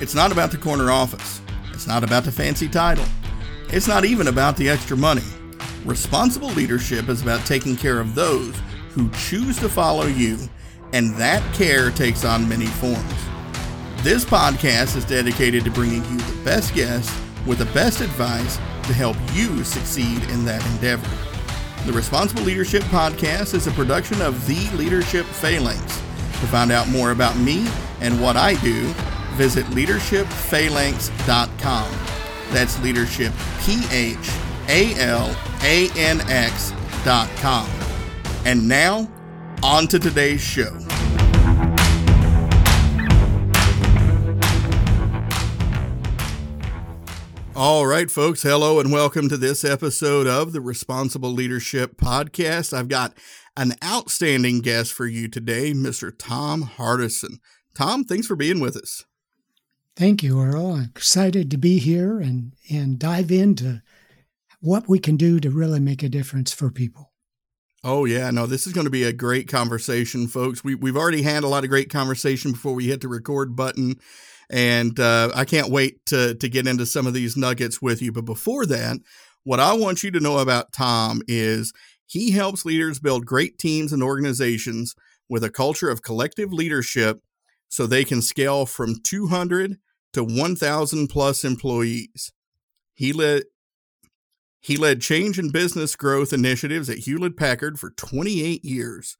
It's not about the corner office. It's not about the fancy title. It's not even about the extra money. Responsible leadership is about taking care of those who choose to follow you, and that care takes on many forms. This podcast is dedicated to bringing you the best guests with the best advice to help you succeed in that endeavor. The Responsible Leadership Podcast is a production of The Leadership Phalanx. To find out more about me and what I do, visit leadershipphalanx.com. That's leadership, P H A L A N X.com. And now, on to today's show. All right, folks. Hello and welcome to this episode of the Responsible Leadership Podcast. I've got an outstanding guest for you today, Mr. Tom Hardison. Tom, thanks for being with us. Thank you, Earl. I'm excited to be here and, and dive into what we can do to really make a difference for people. Oh yeah, no, this is going to be a great conversation, folks. We we've already had a lot of great conversation before we hit the record button, and uh, I can't wait to to get into some of these nuggets with you. But before that, what I want you to know about Tom is he helps leaders build great teams and organizations with a culture of collective leadership, so they can scale from 200 to 1,000 plus employees. He led he led change and business growth initiatives at Hewlett Packard for 28 years,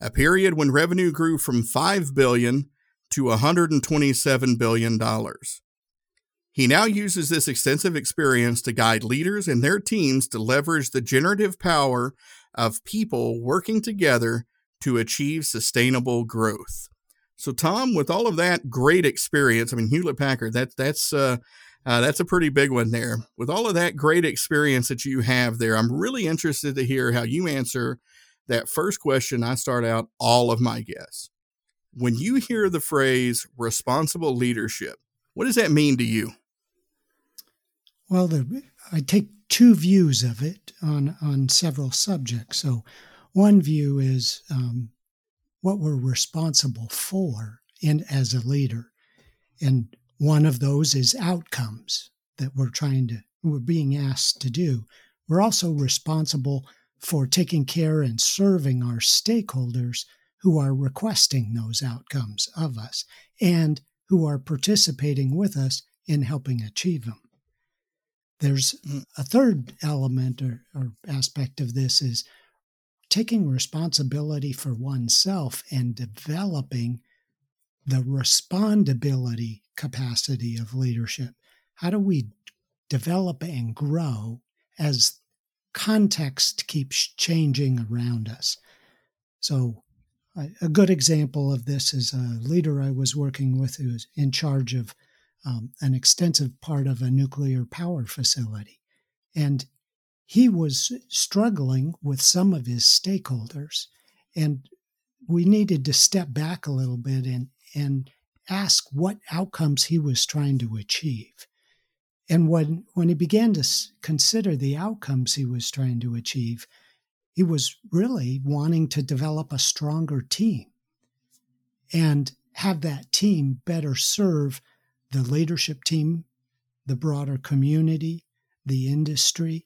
a period when revenue grew from 5 billion to 127 billion dollars. He now uses this extensive experience to guide leaders and their teams to leverage the generative power of people working together to achieve sustainable growth. So, Tom, with all of that great experience, I mean, Hewlett Packard, that, that's uh, uh, that's a pretty big one there. With all of that great experience that you have there, I'm really interested to hear how you answer that first question I start out all of my guests. When you hear the phrase responsible leadership, what does that mean to you? Well, the, I take two views of it on, on several subjects. So, one view is um, what we're responsible for in as a leader. And one of those is outcomes that we're trying to, we're being asked to do. We're also responsible for taking care and serving our stakeholders who are requesting those outcomes of us and who are participating with us in helping achieve them. There's mm. a third element or, or aspect of this is taking responsibility for oneself and developing the respondability capacity of leadership? How do we develop and grow as context keeps changing around us? So, a good example of this is a leader I was working with who was in charge of um, an extensive part of a nuclear power facility. And he was struggling with some of his stakeholders. And we needed to step back a little bit and, and ask what outcomes he was trying to achieve. And when, when he began to consider the outcomes he was trying to achieve, he was really wanting to develop a stronger team and have that team better serve the leadership team, the broader community, the industry.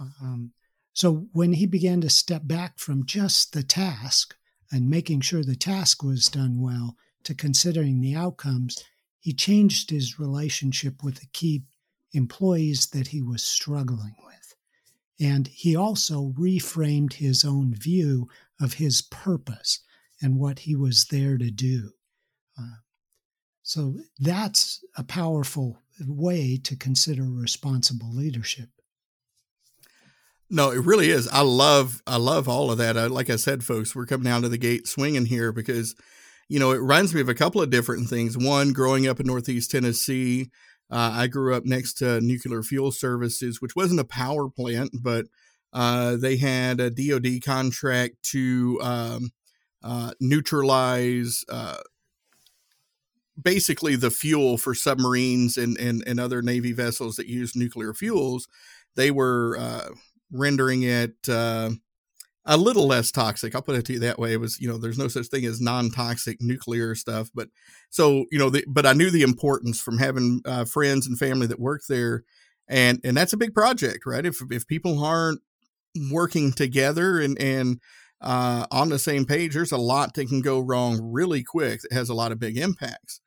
Um, So when he began to step back from just the task and making sure the task was done well to considering the outcomes, he changed his relationship with the key employees that he was struggling with. And he also reframed his own view of his purpose and what he was there to do. Uh, so that's a powerful way to consider responsible leadership. No, it really is. I love, I love all of that. I, like I said, folks, we're coming out of the gate swinging here because, you know, it reminds me of a couple of different things. One, growing up in Northeast Tennessee, uh, I grew up next to Nuclear Fuel Services, which wasn't a power plant, but uh, they had a DoD contract to um, uh, neutralize uh, basically the fuel for submarines and, and, and other Navy vessels that use nuclear fuels. They were uh, rendering it uh, a little less toxic. I'll put it to you that way. It was, you know, there's no such thing as non-toxic nuclear stuff, but so you know, the, but I knew the importance from having uh, friends and family that worked there, and and that's a big project, right? If if people aren't working together and and uh, on the same page, there's a lot that can go wrong really quick that has a lot of big impacts.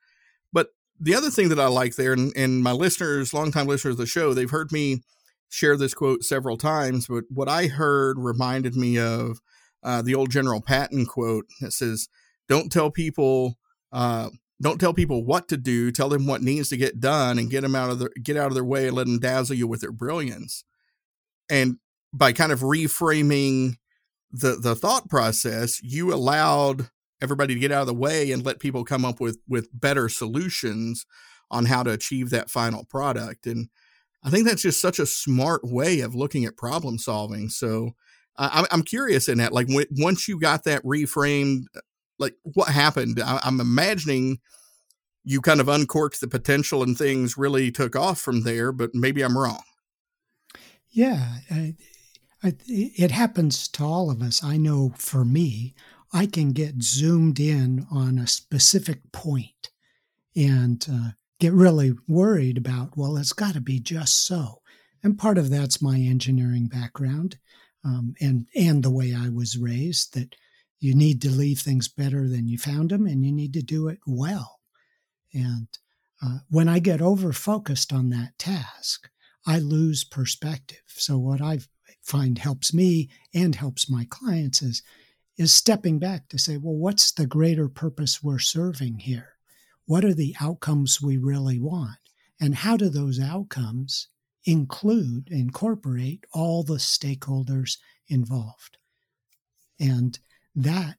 But the other thing that I like there, and, and my listeners, longtime listeners of the show, they've heard me share this quote several times, but what I heard reminded me of uh, the old General Patton quote that says, "Don't tell people." Uh, don't tell people what to do. Tell them what needs to get done, and get them out of their get out of their way, and let them dazzle you with their brilliance. And by kind of reframing the the thought process, you allowed everybody to get out of the way and let people come up with with better solutions on how to achieve that final product. And I think that's just such a smart way of looking at problem solving. So uh, I'm curious in that, like once you got that reframed, uh, like what happened? I, I'm imagining you kind of uncorked the potential and things really took off from there, but maybe I'm wrong. Yeah, I, I, it happens to all of us. I know for me, I can get zoomed in on a specific point and uh, get really worried about, well, it's got to be just so. And part of that's my engineering background um, and, and the way I was raised that you need to leave things better than you found them and you need to do it well. And uh, when I get over focused on that task, I lose perspective. So, what I find helps me and helps my clients is, is stepping back to say, well, what's the greater purpose we're serving here? What are the outcomes we really want? And how do those outcomes include, incorporate all the stakeholders involved? And that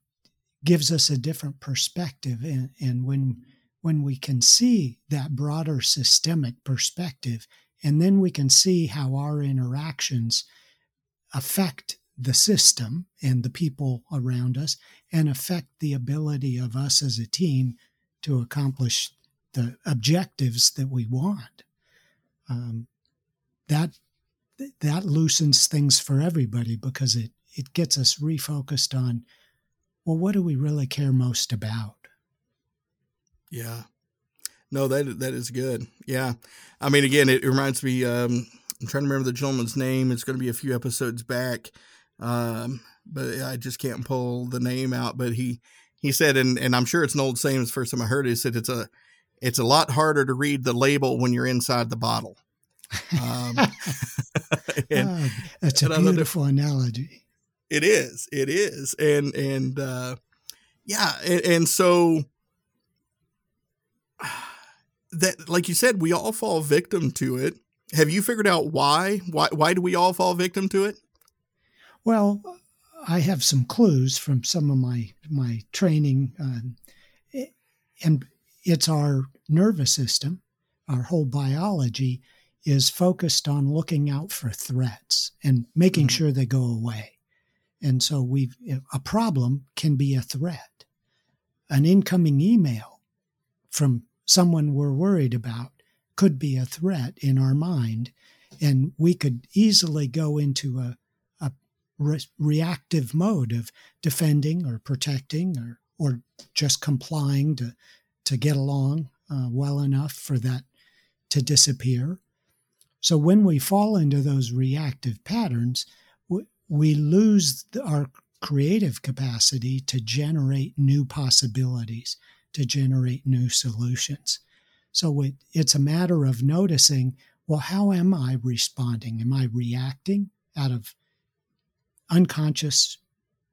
gives us a different perspective. And, and when, when we can see that broader systemic perspective, and then we can see how our interactions affect the system and the people around us and affect the ability of us as a team to accomplish the objectives that we want. Um, that that loosens things for everybody because it it gets us refocused on well what do we really care most about? Yeah. No that that is good. Yeah. I mean again it reminds me um, i'm trying to remember the gentleman's name. It's going to be a few episodes back. Um, but i just can't pull the name out but he he said, and, and I'm sure it's an old saying. It's the first time I heard it. He said it's a it's a lot harder to read the label when you're inside the bottle. Um, and, oh, that's a beautiful analogy. It is. It is. And and uh, yeah, and, and so that, like you said, we all fall victim to it. Have you figured out why? Why why do we all fall victim to it? Well, I have some clues from some of my my training, uh, and it's our nervous system, our whole biology is focused on looking out for threats and making mm-hmm. sure they go away. And so we a problem can be a threat. An incoming email from someone we're worried about could be a threat in our mind and we could easily go into a re- reactive mode of defending or protecting or or just complying to to get along uh, well enough for that to disappear. So when we fall into those reactive patterns, we, we lose our creative capacity to generate new possibilities, to generate new solutions. So it, it's a matter of noticing well, how am I responding? Am I reacting out of unconscious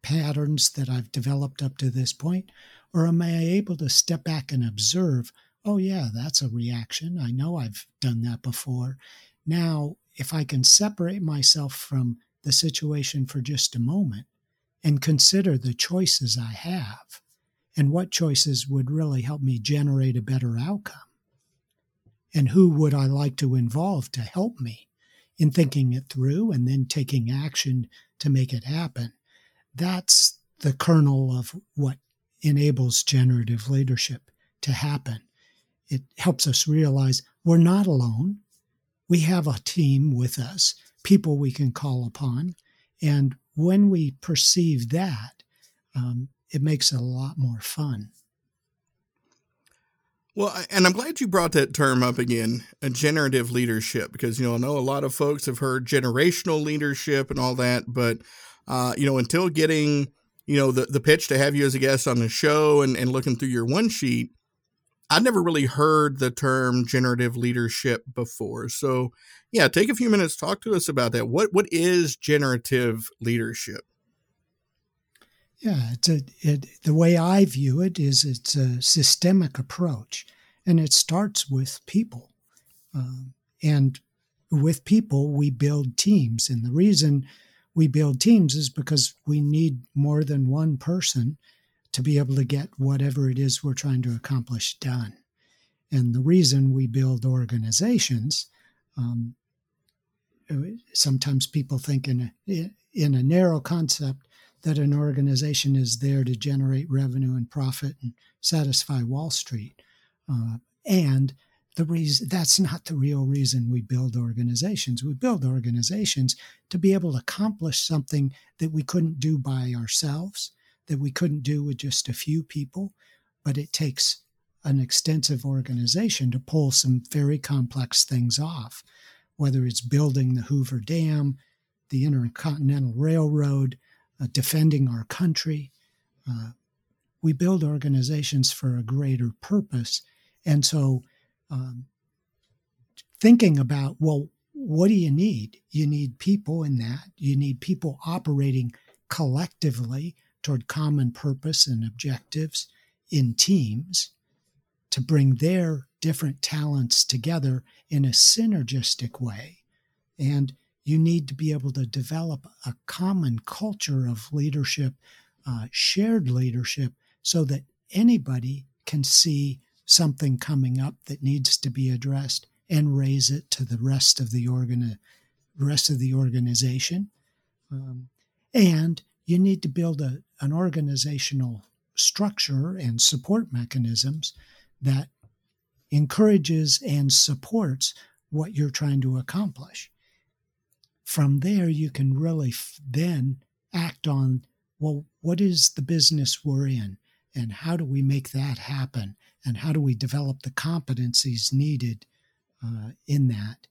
patterns that I've developed up to this point? Or am I able to step back and observe, oh, yeah, that's a reaction. I know I've done that before. Now, if I can separate myself from the situation for just a moment and consider the choices I have and what choices would really help me generate a better outcome, and who would I like to involve to help me in thinking it through and then taking action to make it happen. That's the kernel of what enables generative leadership to happen. It helps us realize we're not alone. We have a team with us, people we can call upon. And when we perceive that, um, it makes it a lot more fun. Well, and I'm glad you brought that term up again, a generative leadership, because you know I know a lot of folks have heard generational leadership and all that, but uh, you know until getting you know the the pitch to have you as a guest on the show and and looking through your one sheet, I'd never really heard the term generative leadership before. So yeah, take a few minutes, talk to us about that. What what is generative leadership? Yeah, it's a, it, the way I view it is it's a systemic approach, and it starts with people. Um, and with people, we build teams. And the reason we build teams is because we need more than one person to be able to get whatever it is we're trying to accomplish done. And the reason we build organizations, um, sometimes people think in a, in a narrow concept that an organization is there to generate revenue and profit and satisfy Wall Street. Uh, and the reason that's not the real reason we build organizations. We build organizations to be able to accomplish something that we couldn't do by ourselves, that we couldn't do with just a few people, but it takes an extensive organization to pull some very complex things off, whether it's building the Hoover Dam, the Intercontinental Railroad, defending our country. Uh, we build organizations for a greater purpose. And so, um, thinking about, well, what do you need? You need people in that. You need people operating collectively toward common purpose and objectives in teams to bring their different talents together in a synergistic way. And you need to be able to develop a common culture of leadership, uh, shared leadership, so that anybody can see something coming up that needs to be addressed and raise it to the rest of the rest of the organization. Um, and you need to build a, an organizational structure and support mechanisms that encourages and supports what you're trying to accomplish from there you can really f- then act on well what is the business we're in? And how do we make that happen? And how do we develop the competencies needed uh, in that?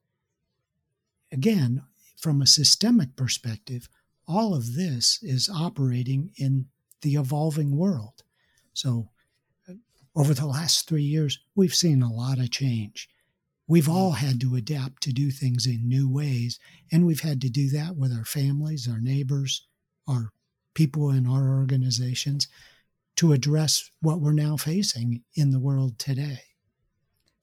Again from a systemic perspective all of this is operating in the evolving world. So uh, over the last three years we've seen a lot of change We've mm. all had to adapt to do things in new ways, and we've had to do that with our families, our neighbors, our people in our organizations to address what we're now facing in the world today.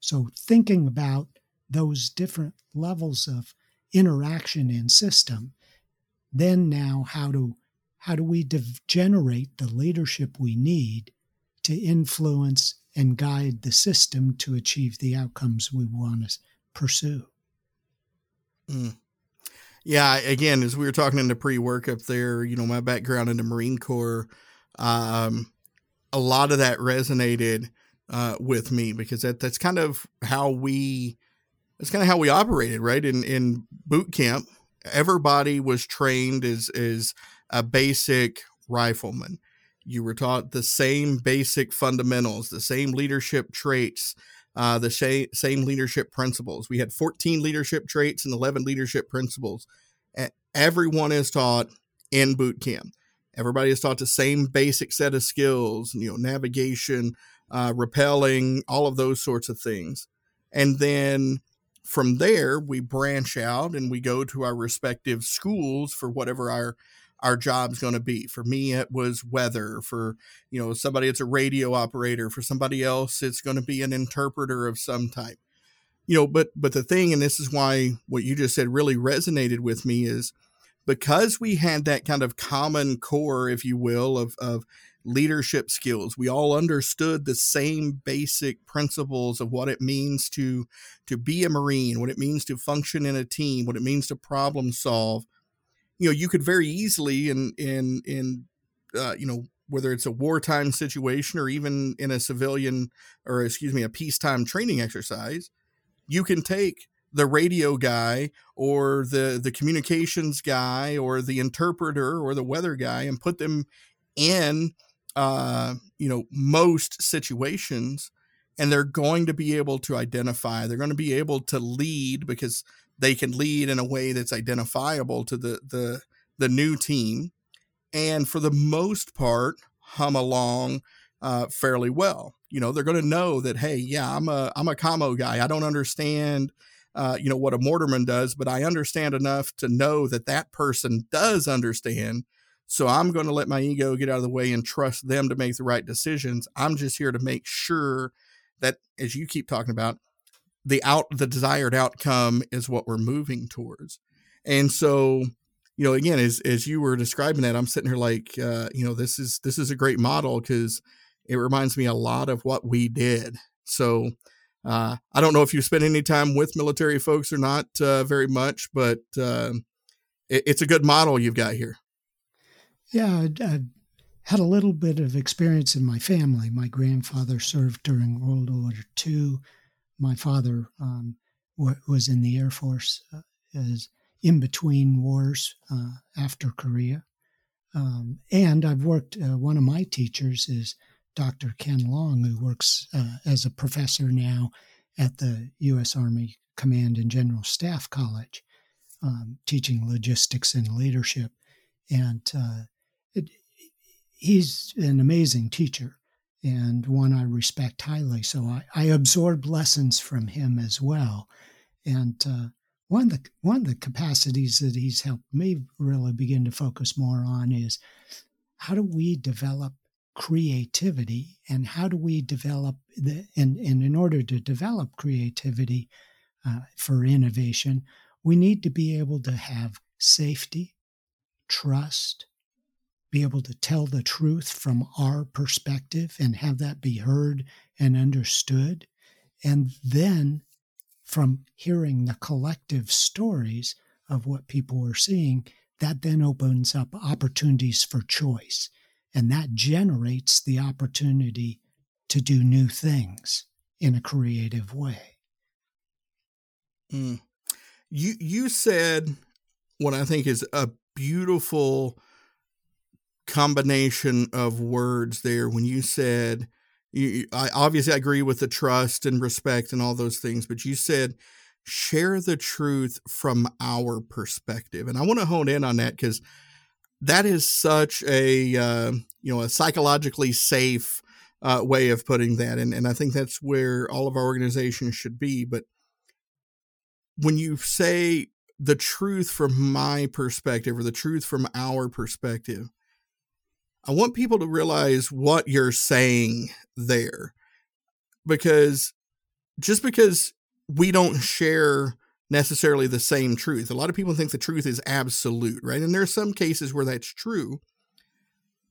So, thinking about those different levels of interaction in system, then now how do how do we de- generate the leadership we need to influence and guide the system to achieve the outcomes we want to pursue. Mm. Yeah, again, as we were talking in the pre-work up there, you know, my background in the Marine Corps, um, a lot of that resonated uh, with me because that that's kind of how we that's kind of how we operated, right? In in boot camp, everybody was trained as as a basic rifleman you were taught the same basic fundamentals, the same leadership traits, uh, the sh- same leadership principles. We had 14 leadership traits and 11 leadership principles. Everyone is taught in boot camp. Everybody is taught the same basic set of skills, you know, navigation, uh, rappelling, all of those sorts of things. And then from there, we branch out and we go to our respective schools for whatever our our job's going to be. For me, it was weather. For you know somebody, it's a radio operator. For somebody else, it's going to be an interpreter of some type. You know, but but the thing, and this is why what you just said really resonated with me is because we had that kind of common core, if you will, of of leadership skills. We all understood the same basic principles of what it means to to be a marine, what it means to function in a team, what it means to problem solve you know you could very easily in in in uh, you know whether it's a wartime situation or even in a civilian or excuse me a peacetime training exercise you can take the radio guy or the the communications guy or the interpreter or the weather guy and put them in uh, you know most situations and they're going to be able to identify they're going to be able to lead because they can lead in a way that's identifiable to the the the new team, and for the most part, hum along uh, fairly well. You know, they're going to know that hey, yeah, I'm a I'm a commo guy. I don't understand. Uh, you know what a mortarman does, but I understand enough to know that that person does understand. So I'm going to let my ego get out of the way and trust them to make the right decisions. I'm just here to make sure that, as you keep talking about, the out the desired outcome is what we're moving towards. And so you know again as as you were describing that i'm sitting here like uh, you know this is this is a great model because it reminds me a lot of what we did. So uh, i don't know if you spent any time with military folks or not uh, very much but uh, it, it's a good model you've got here. Yeah I, I had a little bit of experience in my family. My grandfather served during world war ii my father um, w- was in the Air Force uh, as in between wars uh, after Korea. Um, and I've worked, uh, one of my teachers is Dr. Ken Long, who works uh, as a professor now at the U.S. Army Command and General Staff College, um, teaching logistics and leadership. And uh, it, he's an amazing teacher and one I respect highly. So I, I lessons from him as well. And uh, one of the one of the capacities that he's helped me really begin to focus more on is how do we develop creativity and how do we develop the and, and in order to develop creativity uh, for innovation we need to be able to have safety trust be able to tell the truth from our perspective and have that be heard and understood. And then from hearing the collective stories of what people are seeing, that then opens up opportunities for choice. And that generates the opportunity to do new things in a creative way. Mm. You you said what I think is a beautiful combination of words there when you said you, I obviously agree with the trust and respect and all those things, but you said share the truth from our perspective, and I want to hone in on that because that is such a uh, you know a psychologically safe uh, way of putting that, and and I think that's where all of our organizations should be. But when you say the truth from my perspective or the truth from our perspective, I want people to realize what you're saying there. Because just because we don't share necessarily the same truth, a lot of people think the truth is absolute, right? And there are some cases where that's true.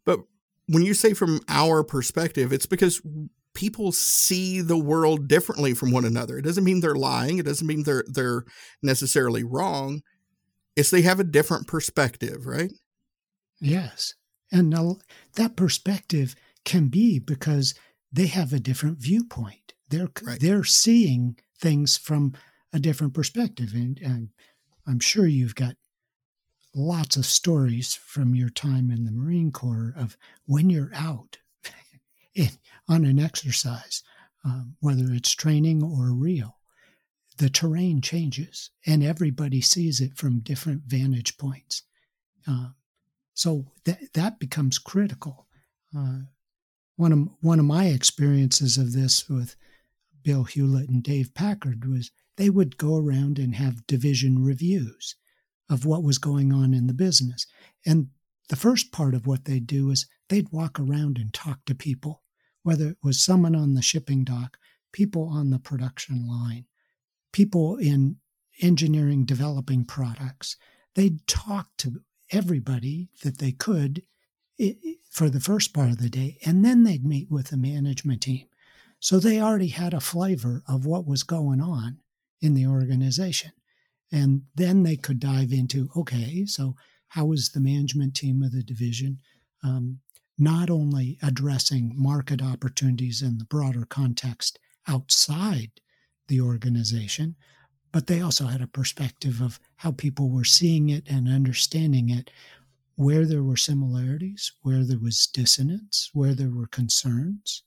But when you say from our perspective, it's because people see the world differently from one another. It doesn't mean they're lying, it doesn't mean they're they're necessarily wrong. It's they have a different perspective, right? Yes. And that perspective can be because they have a different viewpoint. They're right. they're seeing things from a different perspective, and, and I'm sure you've got lots of stories from your time in the Marine Corps of when you're out in, on an exercise, um, whether it's training or real, the terrain changes and everybody sees it from different vantage points. Uh, So that that becomes critical. Uh, one of one of my experiences of this with Bill Hewlett and Dave Packard was they would go around and have division reviews of what was going on in the business. And the first part of what they'd do is they'd walk around and talk to people, whether it was someone on the shipping dock, people on the production line, people in engineering developing products. They'd talk to everybody that they could for the first part of the day, and then they'd meet with the management team. So they already had a flavor of what was going on in the organization. And then they could dive into okay, so how is the management team of the division um, not only addressing market opportunities in the broader context outside the organization, but they also had a perspective of how people were seeing it and understanding it, where there were similarities, where there was dissonance, where there were concerns.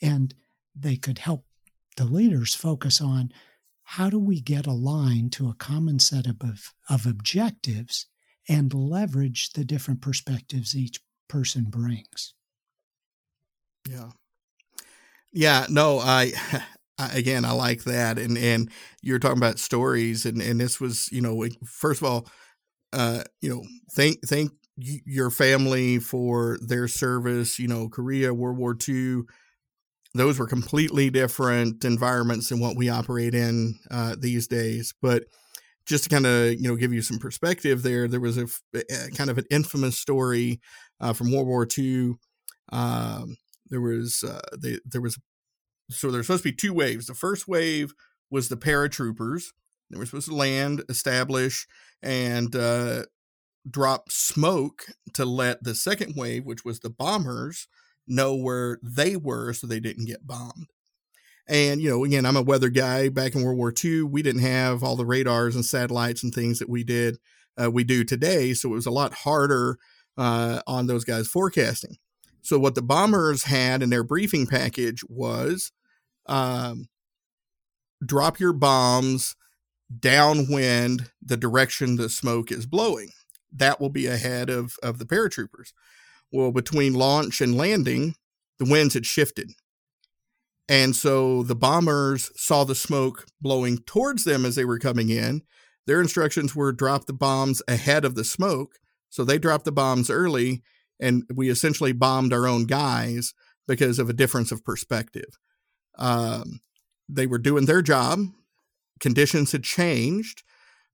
And they could help the leaders focus on how do we get aligned to a common set of, of objectives and leverage the different perspectives each person brings. Yeah. Yeah, no, I again, I like that. And and you're talking about stories, and and this was, you know, first of all, uh, you know, thank thank your family for their service. You know, Korea, World War II, those were completely different environments than what we operate in uh, these days. But just to kind of you know give you some perspective, there there was a, a kind of an infamous story uh, from World War II. Um, there was uh, there was so there's supposed to be two waves. The first wave was the paratroopers. They were supposed to land, establish, and uh, drop smoke to let the second wave, which was the bombers, know where they were so they didn't get bombed. And, you know, again, I'm a weather guy. Back in World War II, we didn't have all the radars and satellites and things that we did, uh, we do today. So it was a lot harder uh, on those guys forecasting. So what the bombers had in their briefing package was um, drop your bombs downwind the direction the smoke is blowing. That will be ahead of, of the paratroopers. Well, between launch and landing, the winds had shifted. And so the bombers saw the smoke blowing towards them as they were coming in. Their instructions were drop the bombs ahead of the smoke. So they dropped the bombs early, and we essentially bombed our own guys because of a difference of perspective. Um, they were doing their job, conditions had changed,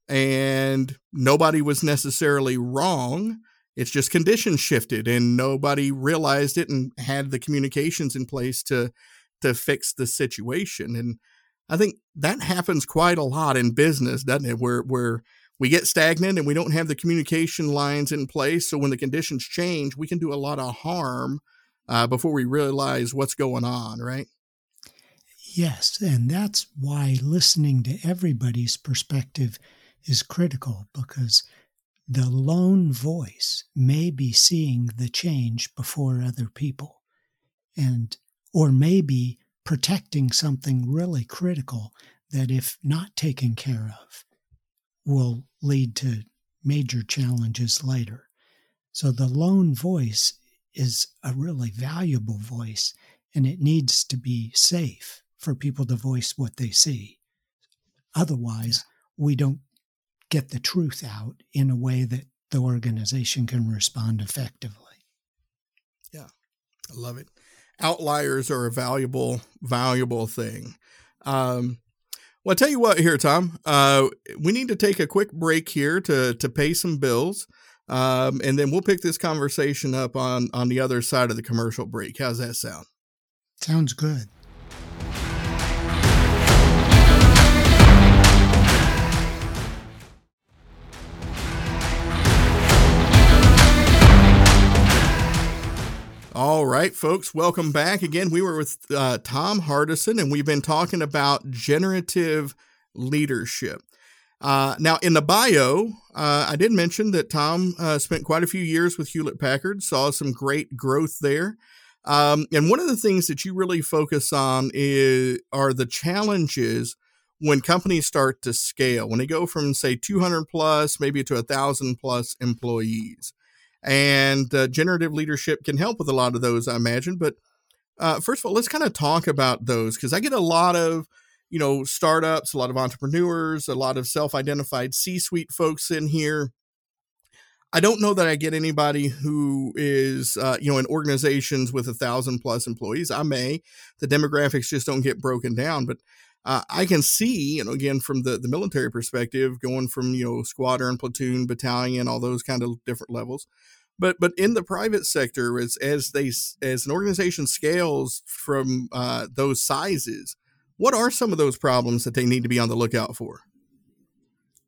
and nobody was necessarily wrong. It's just conditions shifted, and nobody realized it and had the communications in place to to fix the situation. And I think that happens quite a lot in business, doesn't it? Where where we get stagnant and we don't have the communication lines in place. So when the conditions change, we can do a lot of harm uh, before we realize what's going on, right? Yes, and that's why listening to everybody's perspective is critical because the lone voice may be seeing the change before other people and or maybe protecting something really critical that if not taken care of will lead to major challenges later. So the lone voice is a really valuable voice and it needs to be safe for people to voice what they see. Otherwise, we don't get the truth out in a way that the organization can respond effectively. Yeah, I love it. Outliers are a valuable, valuable thing. Um, well, I tell you what, here, Tom, uh, we need to take a quick break here to to pay some bills, um, and then we'll pick this conversation up on on the other side of the commercial break. How's that sound? Sounds good. All right, folks, welcome back. Again, we were with uh, Tom Hardison, and we've been talking about generative leadership. Uh, now, in the bio, uh, I did mention that Tom uh, spent quite a few years with Hewlett Packard, saw some great growth there. Um, and one of the things that you really focus on is are the challenges when companies start to scale, when they go from say 200 plus, maybe to a thousand plus employees. And uh, generative leadership can help with a lot of those, I imagine. But uh, first of all, let's kind of talk about those because I get a lot of, you know, startups, a lot of entrepreneurs, a lot of self identified C suite folks in here. I don't know that I get anybody who is, uh, you know, in organizations with a thousand plus employees. I may. The demographics just don't get broken down, but uh, I can see, you know, again from the the military perspective, going from you know squadron, platoon, battalion, all those kind of different levels. But but in the private sector, as as they as an organization scales from uh, those sizes, what are some of those problems that they need to be on the lookout for?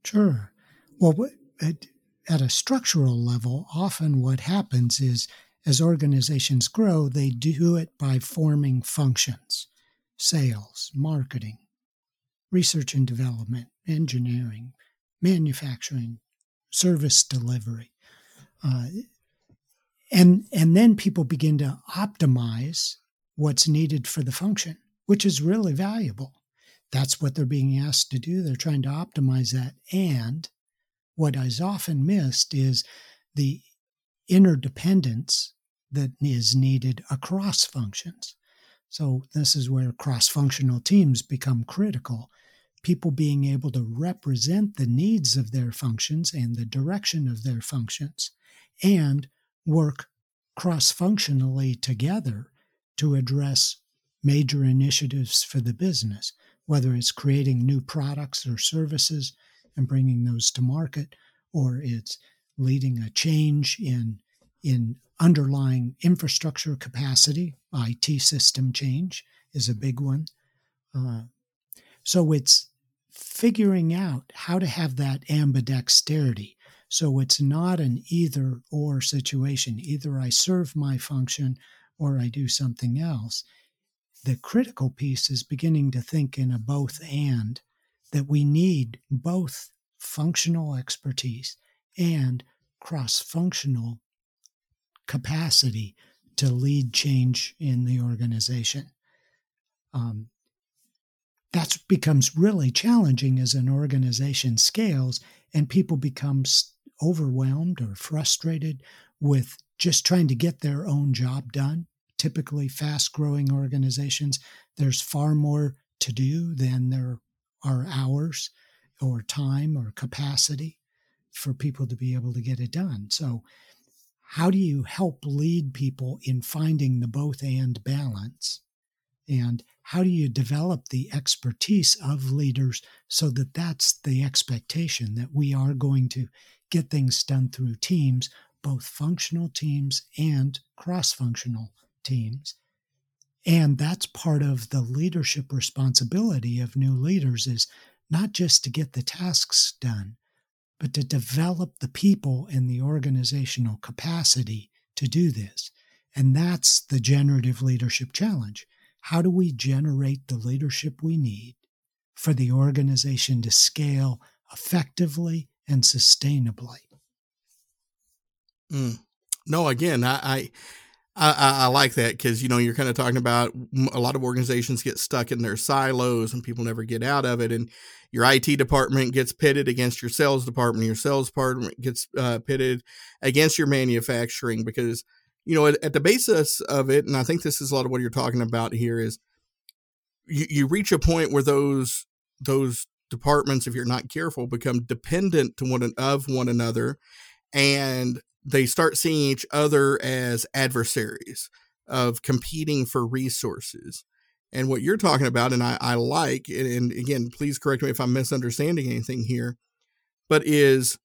Sure. Well, at, at a structural level, often what happens is as organizations grow, they do it by forming functions sales, marketing, research and development, engineering, manufacturing, service delivery. Uh, and, and then people begin to optimize what's needed for the function, which is really valuable. That's what they're being asked to do. They're trying to optimize that. And what is often missed is the interdependence that is needed across functions. So, this is where cross functional teams become critical. People being able to represent the needs of their functions and the direction of their functions and work cross functionally together to address major initiatives for the business, whether it's creating new products or services and bringing those to market, or it's leading a change in in underlying infrastructure capacity, IT system change is a big one. Uh, so it's figuring out how to have that ambidexterity. So it's not an either or situation. Either I serve my function or I do something else. The critical piece is beginning to think in a both and that we need both functional expertise and cross functional capacity to lead change in the organization. Um, that becomes really challenging as an organization scales and people become overwhelmed or frustrated with just trying to get their own job done. Typically, fast growing organizations, there's far more to do than there are hours or time or capacity for people to be able to get it done. So, how do you help lead people in finding the both and balance? And how do you develop the expertise of leaders so that that's the expectation that we are going to get things done through teams, both functional teams and cross functional teams? And that's part of the leadership responsibility of new leaders is not just to get the tasks done, but to develop the people and the organizational capacity to do this. And that's the generative leadership challenge. How do we generate the leadership we need for the organization to scale effectively and sustainably? Mm. No, again, I, I I, I, like that because you know you're kind of talking about a lot of organizations get stuck in their silos and people never get out of it, and your IT department gets pitted against your sales department, your sales department gets uh, pitted against your manufacturing because you know at, at, the basis of it, and I think this is a lot of what you're talking about here is you, you reach a point where those those departments, if you're not careful, become dependent to one of one another, and they start seeing each other as adversaries of competing for resources. And what you're talking about, and I, I like, and, and again, please correct me if I'm misunderstanding anything here, but is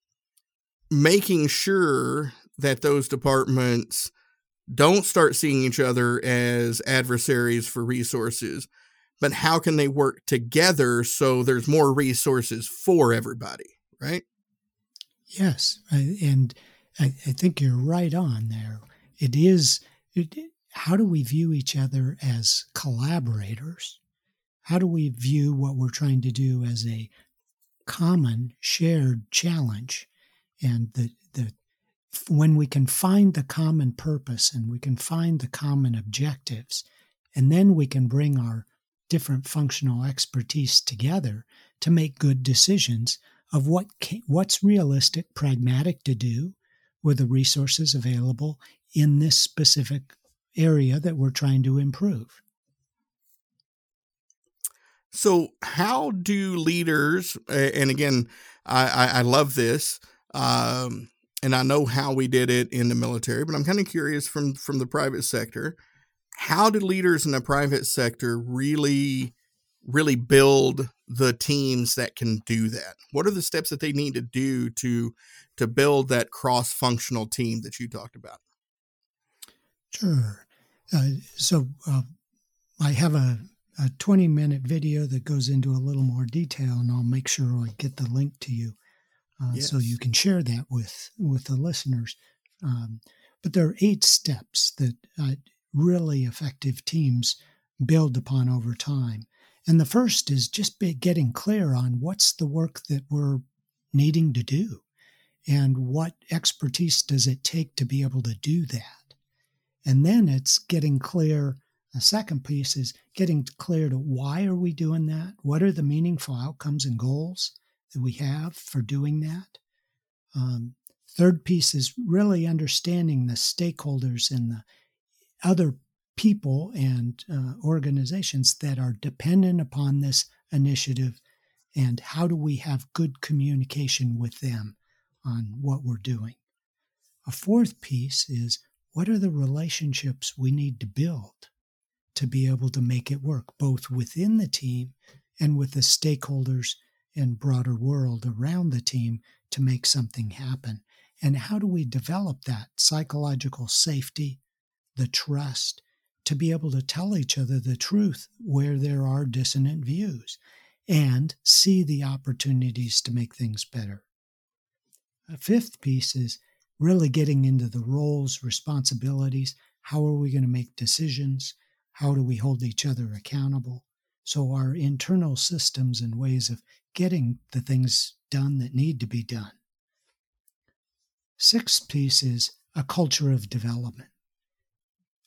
making sure that those departments don't start seeing each other as adversaries for resources, but how can they work together so there's more resources for everybody, right? Yes. And I, I think you're right on there. It is, it, how do we view each other as collaborators? How do we view what we're trying to do as a common shared challenge? And the, the, when we can find the common purpose and we can find the common objectives, and then we can bring our different functional expertise together to make good decisions of what what's realistic, pragmatic to do, with the resources available in this specific area that we're trying to improve. So, how do leaders, and again, I, I love this, um, and I know how we did it in the military, but I'm kind of curious from from the private sector. How do leaders in the private sector really, really build the teams that can do that? What are the steps that they need to do to to build that cross functional team that you talked about? Sure. Uh, so uh, I have a a 20 minute video that goes into a little more detail, and I'll make sure I get the link to you uh, yes. so you can share that with, with the listeners. Um, but there are eight steps that uh, really effective teams build upon over time. And the first is just getting clear on what's the work that we're needing to do and what expertise does it take to be able to do that. And then it's getting clear the second piece is getting clear to why are we doing that? What are the meaningful outcomes and goals that we have for doing that? Um, third piece is really understanding the stakeholders and the other people and uh, organizations that are dependent upon this initiative and how do we have good communication with them on what we're doing. A fourth piece is what are the relationships we need to build to be able to make it work, both within the team and with the stakeholders and broader world around the team to make something happen. And how do we develop that psychological safety, the trust, to be able to tell each other the truth where there are dissonant views and see the opportunities to make things better? A fifth piece is really getting into the roles, responsibilities. How are we going to make decisions? How do we hold each other accountable? So, our internal systems and ways of getting the things done that need to be done. Sixth piece is a culture of development.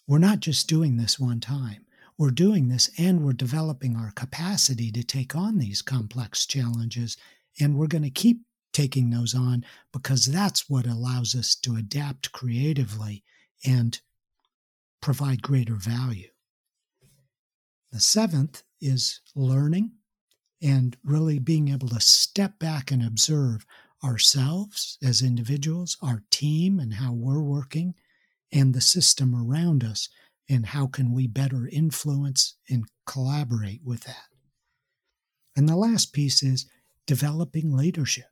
We're not just doing this one time. We're doing this and we're developing our capacity to take on these complex challenges. And we're going to keep taking those on because that's what allows us to adapt creatively and provide greater value. The seventh is learning and really being able to step back and observe ourselves as individuals, our team, and how we're working, and the system around us, and how can we better influence and collaborate with that. And the last piece is developing leadership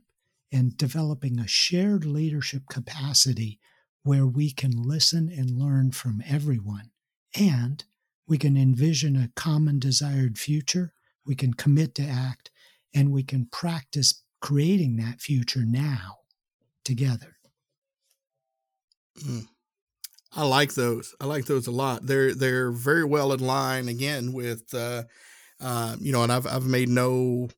and developing a shared leadership capacity where we can listen and learn from everyone and we can envision a common desired future, we can commit to act, and we can practice creating that future now together. Mm. I like those. I like those a lot. They're they're very well in line again with uh, uh, you know, and I've I've made no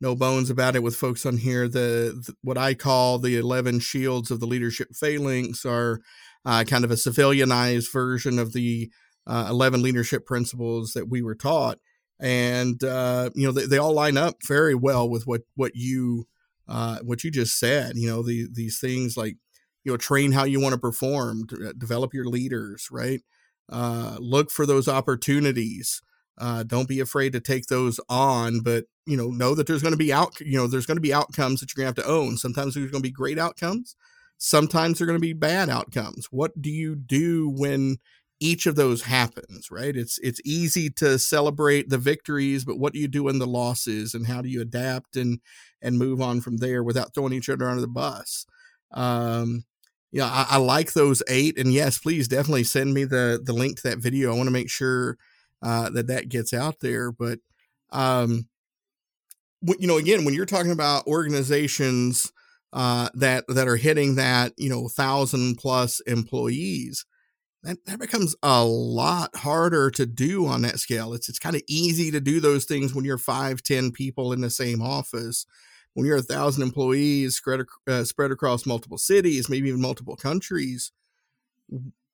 no bones about it with folks on here. The, the what I call the eleven shields of the leadership phalanx are uh, kind of a civilianized version of the uh, 11 leadership principles that we were taught. And, uh, you know, they, they all line up very well with what, what you, uh, what you just said, you know, the, these things like, you know, train how you want to perform, uh, develop your leaders, right? Uh, look for those opportunities. Uh, don't be afraid to take those on, but you know, know that there's going to be out, you know, there's going to be outcomes that you're going to have to own. Sometimes there's going to be great outcomes. Sometimes they're going to be bad outcomes. What do you do when each of those happens right? It's it's easy to celebrate the victories but what do you do in the losses and how do you adapt and and move on from there without throwing each other under the bus? Um yeah I, I like those eight and yes please definitely send me the the link to that video. I want to make sure uh that that gets out there but um you know again when you're talking about organizations uh that that are hitting that you know thousand plus employees that, that becomes a lot harder to do on that scale. It's it's kind of easy to do those things when you're five, ten people in the same office. When you're a thousand employees spread uh, spread across multiple cities, maybe even multiple countries,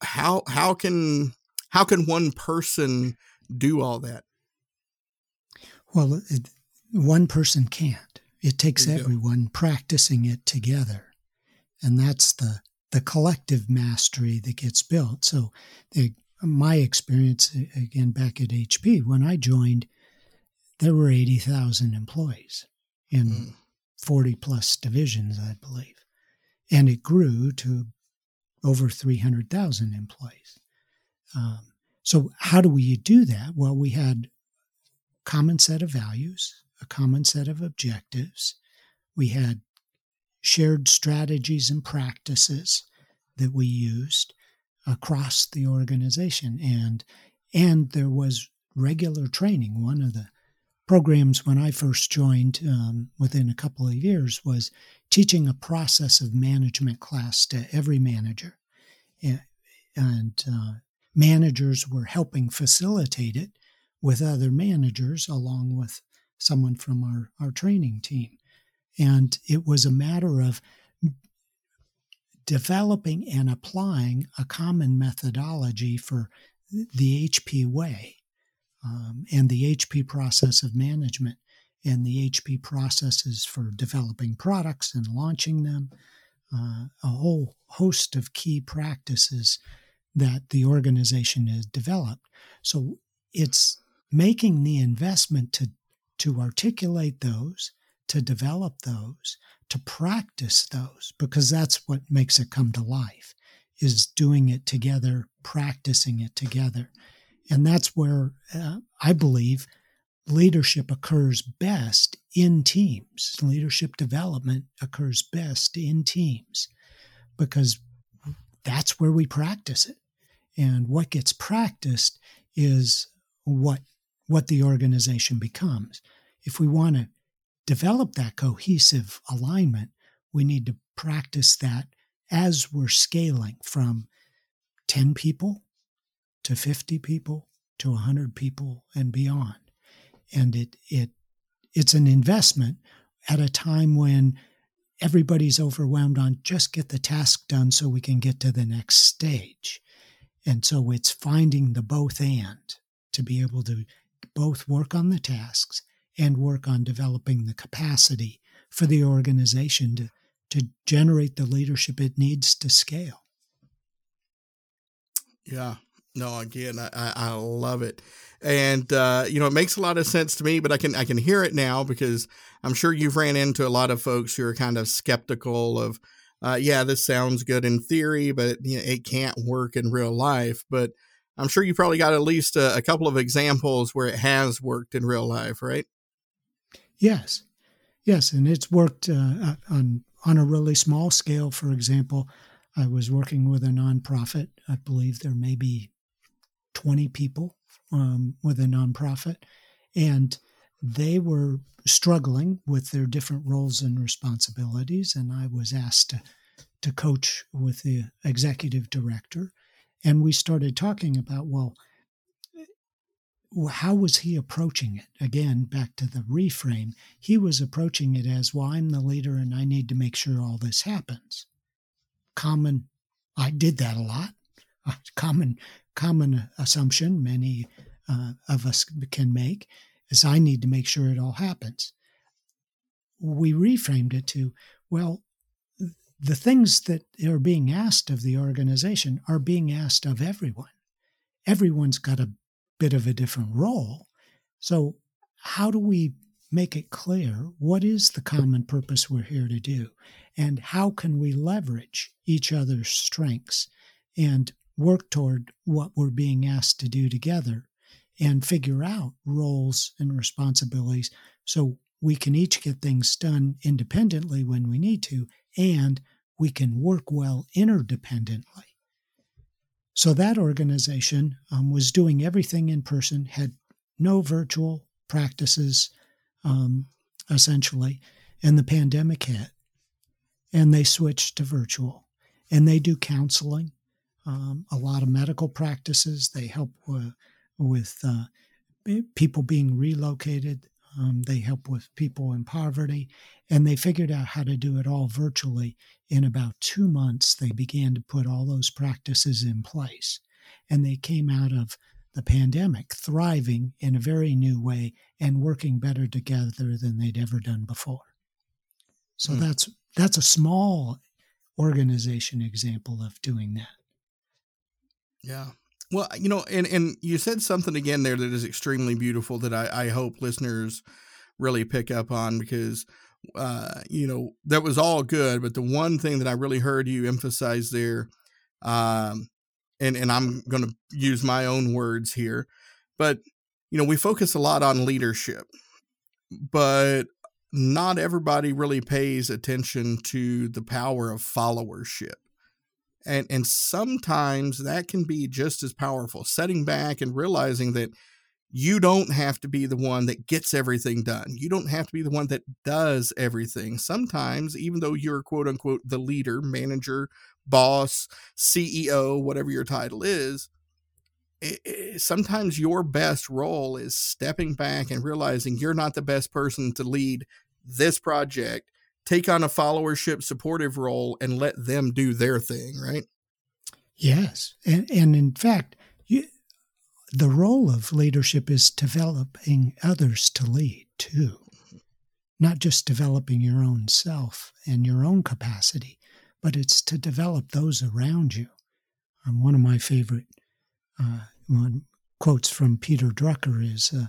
how how can how can one person do all that? Well, it, one person can't. It takes everyone practicing it together, and that's the the collective mastery that gets built. So, the, my experience again back at HP when I joined, there were eighty thousand employees in mm. forty plus divisions, I believe, and it grew to over three hundred thousand employees. Um, so, how do we do that? Well, we had a common set of values, a common set of objectives. We had shared strategies and practices that we used across the organization. And and there was regular training. One of the programs when i first joined um, within a couple of years was teaching a process of management class to every manager. And, uh, managers were helping facilitate it with other managers along with someone from our, our training team. And it was a matter of developing and applying a common methodology for the HP way um, and the HP process of management and the HP processes for developing products and launching them, uh, a whole host of key practices that the organization has developed. So it's making the investment to to articulate those, to develop those, to practice those, because that's what makes it come to life, is doing it together, practicing it together. And that's where uh, I believe leadership occurs best in teams. Leadership development occurs best in teams because that's where we practice it. And what gets practiced is what what the organization becomes. If we want to develop that cohesive alignment, we need to practice that as we're scaling from 10 people to 50 people to 100 people and beyond. And it, it, it's an investment at a time when everybody's overwhelmed on just get the task done so we can get to the next stage. And so it's finding the both and to be able to both work on the tasks and work on developing the capacity for the organization to, to generate the leadership it needs to scale. Yeah. No, again, I, I love it. And uh, you know, it makes a lot of sense to me, but I can I can hear it now because I'm sure you've ran into a lot of folks who are kind of skeptical of uh, yeah, this sounds good in theory, but you know, it can't work in real life. But I'm sure you probably got at least a, a couple of examples where it has worked in real life, right? Yes, yes, and it's worked uh, on on a really small scale. For example, I was working with a nonprofit. I believe there may be 20 people um, with a nonprofit, and they were struggling with their different roles and responsibilities. And I was asked to, to coach with the executive director and we started talking about, well, how was he approaching it? Again, back to the reframe. He was approaching it as, well, I'm the leader and I need to make sure all this happens. Common, I did that a lot. Common, common assumption many uh, of us can make is I need to make sure it all happens. We reframed it to, well, the things that are being asked of the organization are being asked of everyone. Everyone's got a bit of a different role. So, how do we make it clear what is the common purpose we're here to do? And how can we leverage each other's strengths and work toward what we're being asked to do together and figure out roles and responsibilities so we can each get things done independently when we need to and we can work well interdependently. So that organization um, was doing everything in person, had no virtual practices, um, essentially, and the pandemic hit, and they switched to virtual. And they do counseling, um, a lot of medical practices. They help uh, with uh, people being relocated. Um, they help with people in poverty, and they figured out how to do it all virtually. In about two months, they began to put all those practices in place, and they came out of the pandemic thriving in a very new way and working better together than they'd ever done before. So mm. that's that's a small organization example of doing that. Yeah. Well, you know, and, and you said something again there that is extremely beautiful that I, I hope listeners really pick up on because, uh, you know, that was all good. But the one thing that I really heard you emphasize there, um, and, and I'm going to use my own words here, but, you know, we focus a lot on leadership, but not everybody really pays attention to the power of followership and and sometimes that can be just as powerful setting back and realizing that you don't have to be the one that gets everything done. You don't have to be the one that does everything. Sometimes even though you're quote unquote the leader manager boss ceo whatever your title is sometimes your best role is stepping back and realizing you're not the best person to lead this project take on a followership supportive role and let them do their thing, right? Yes. And, and in fact, you, the role of leadership is developing others to lead too, not just developing your own self and your own capacity, but it's to develop those around you. Um, one of my favorite uh, one, quotes from Peter Drucker is uh,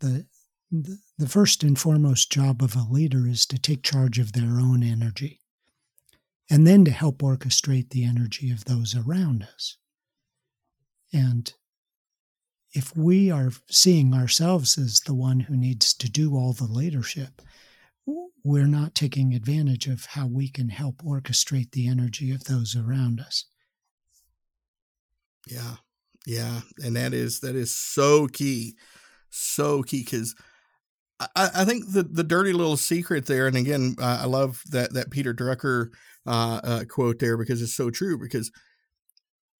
the the first and foremost job of a leader is to take charge of their own energy and then to help orchestrate the energy of those around us. And if we are seeing ourselves as the one who needs to do all the leadership, we're not taking advantage of how we can help orchestrate the energy of those around us. Yeah. Yeah. And that is that is so key. So key because I, I, think the the dirty little secret there, and again, uh, I love that that Peter Drucker uh, uh, quote there because it's so true. Because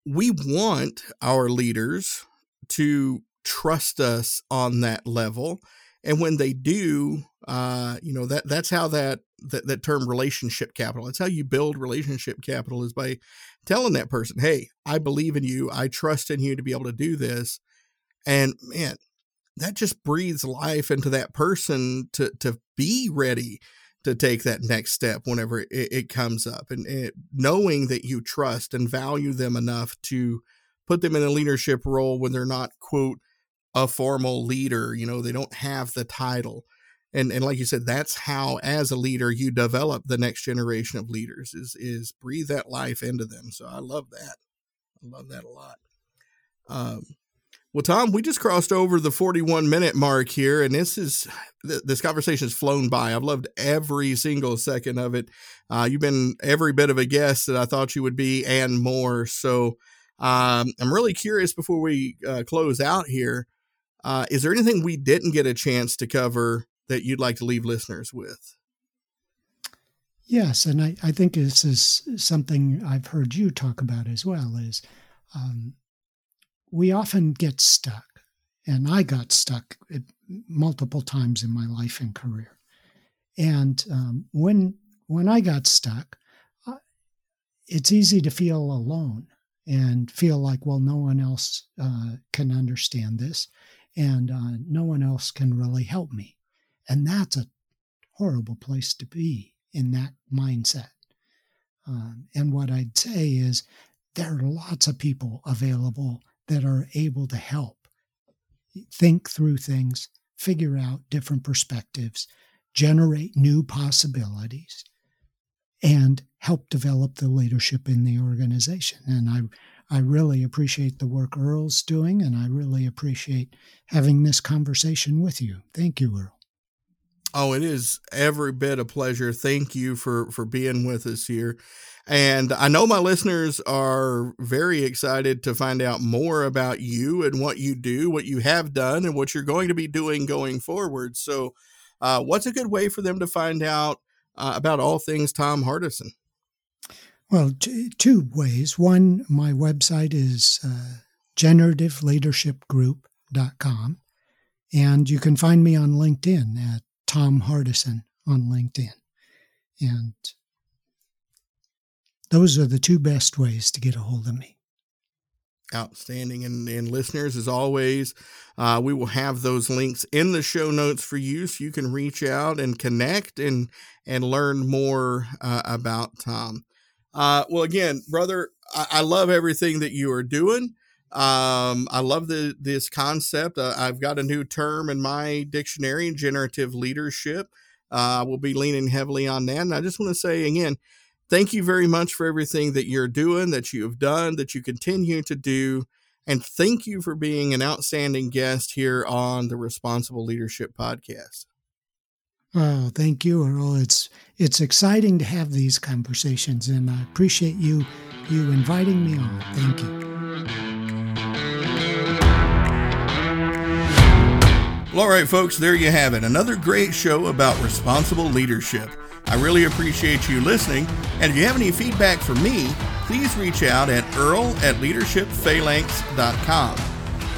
we want our leaders to trust us on that level, and when they do, uh, you know that that's how that, that that term relationship capital. That's how you build relationship capital is by telling that person, "Hey, I believe in you. I trust in you to be able to do this." And man, that just breathes life into that person to to be ready to take that next step whenever it, it comes up. And it, knowing that you trust and value them enough to put them in a leadership role when they're not quote a formal leader you know they don't have the title. And and like you said that's how as a leader you develop the next generation of leaders is is breathe that life into them. So i love that. I love that a lot. Um well, Tom, we just crossed over the 41 minute mark here, and this is this conversation has flown by. I've loved every single second of it. Uh, you've been every bit of a guest that I thought you would be, and more. So, um, I'm really curious before we uh, close out here. Uh, is there anything we didn't get a chance to cover that you'd like to leave listeners with? Yes, and I, I think this is something I've heard you talk about as well. Is um, we often get stuck, and I got stuck multiple times in my life and career. And um, when when I got stuck, it's easy to feel alone and feel like, well, no one else uh, can understand this, and uh, no one else can really help me. And that's a horrible place to be in that mindset. Um, and what I'd say is there are lots of people available that are able to help think through things, figure out different perspectives, generate new possibilities, and help develop the leadership in the organization. And I, I really appreciate the work Earl's doing, and I really appreciate having this conversation with you. Thank you, Earl. Oh, it is every bit a pleasure. Thank you for for being with us here. And I know my listeners are very excited to find out more about you and what you do, what you have done, and what you're going to be doing going forward. So, uh, what's a good way for them to find out uh, about all things Tom Hardison? Well, t- two ways. One, my website is uh, generativeleadershipgroup.com, and you can find me on LinkedIn at Tom Hardison on LinkedIn. And those are the two best ways to get a hold of me. Outstanding. And, and listeners, as always, uh, we will have those links in the show notes for you so you can reach out and connect and, and learn more uh, about Tom. Uh, well, again, brother, I, I, love everything that you are doing. Um, I love the this concept. Uh, I've got a new term in my dictionary: generative leadership. Uh, we'll be leaning heavily on that. And I just want to say again, thank you very much for everything that you're doing, that you have done, that you continue to do. And thank you for being an outstanding guest here on the Responsible Leadership Podcast. Oh, thank you, Earl. It's it's exciting to have these conversations, and I appreciate you you inviting me on. Thank you. Well, all right, folks, there you have it. Another great show about responsible leadership. I really appreciate you listening. And if you have any feedback for me, please reach out at earl at leadershipphalanx.com.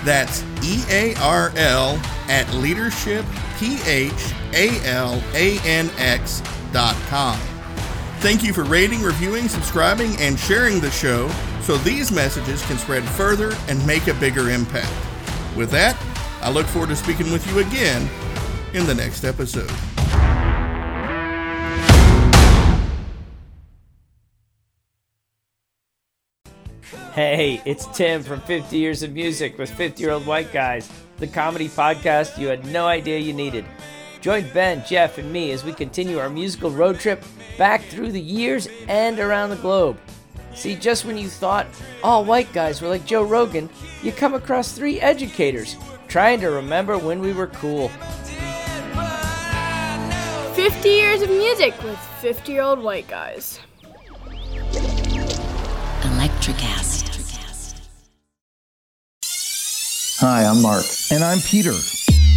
That's E A R L at leadershipphalanx.com. Thank you for rating, reviewing, subscribing, and sharing the show so these messages can spread further and make a bigger impact. With that, I look forward to speaking with you again in the next episode. Hey, it's Tim from 50 Years of Music with 50 Year Old White Guys, the comedy podcast you had no idea you needed. Join Ben, Jeff, and me as we continue our musical road trip back through the years and around the globe. See, just when you thought all white guys were like Joe Rogan, you come across three educators trying to remember when we were cool. 50 years of music with 50 year old white guys. Electricast. Hi, I'm Mark. And I'm Peter.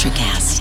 Electric Acid.